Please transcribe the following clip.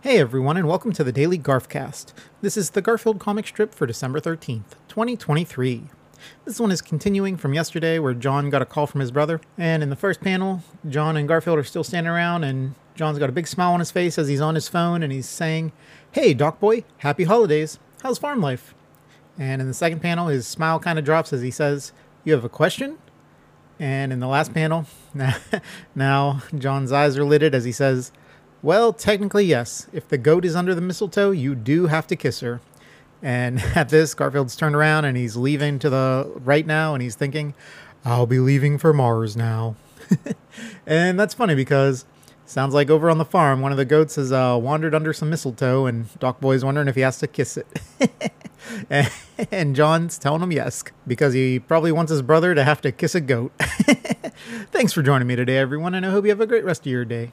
Hey everyone, and welcome to the Daily Garfcast. This is the Garfield comic strip for December 13th, 2023. This one is continuing from yesterday where Jon got a call from his brother, and in the first panel, Jon and Garfield are still standing around, and Jon's got a big smile on his face as he's on his phone and he's saying, Hey, Doc Boy, happy holidays. How's farm life? And in the second panel, his smile kind of drops as he says, You have a question? And in the last panel, now Jon's eyes are lidded as he says, Well, technically, yes. If the goat is under the mistletoe, you do have to kiss her. And at this, Garfield's turned around and he's leaving to the right now, and he's thinking, I'll be leaving for Mars now. and that's funny because sounds like over on the farm, one of the goats has uh, wandered under some mistletoe, and Doc Boy's wondering if he has to kiss it. and Jon's telling him yes, because he probably wants his brother to have to kiss a goat. Thanks for joining me today, everyone, and I hope you have a great rest of your day.